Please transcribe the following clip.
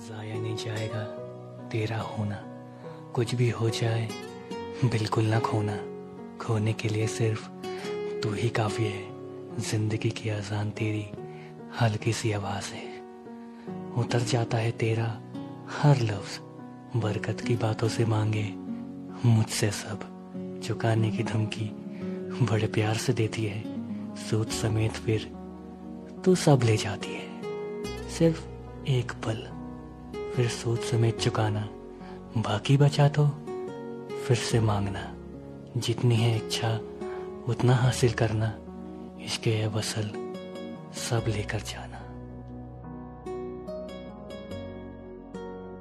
जाया नहीं जाएगा, तेरा होना। कुछ भी हो जाए, बिल्कुल ना खोना। खोने के लिए सिर्फ़ तू ही काफ़ी है। ज़िंदगी की आजान तेरी हल्की सी आवाज़ है। उतर जाता है तेरा हर लफ्ज। बरकत की बातों से मांगे मुझसे सब। चुकाने की धमकी बड़े प्यार से देती है। सूद समेत फिर तू सब ले जाती है। सिर्फ़ एक पल। फिर सोच समेत चुकाना। बाकी बचा तो फिर से मांगना। जितनी है इच्छा, उतना हासिल करना। इसके है वसल सब लेकर जाना।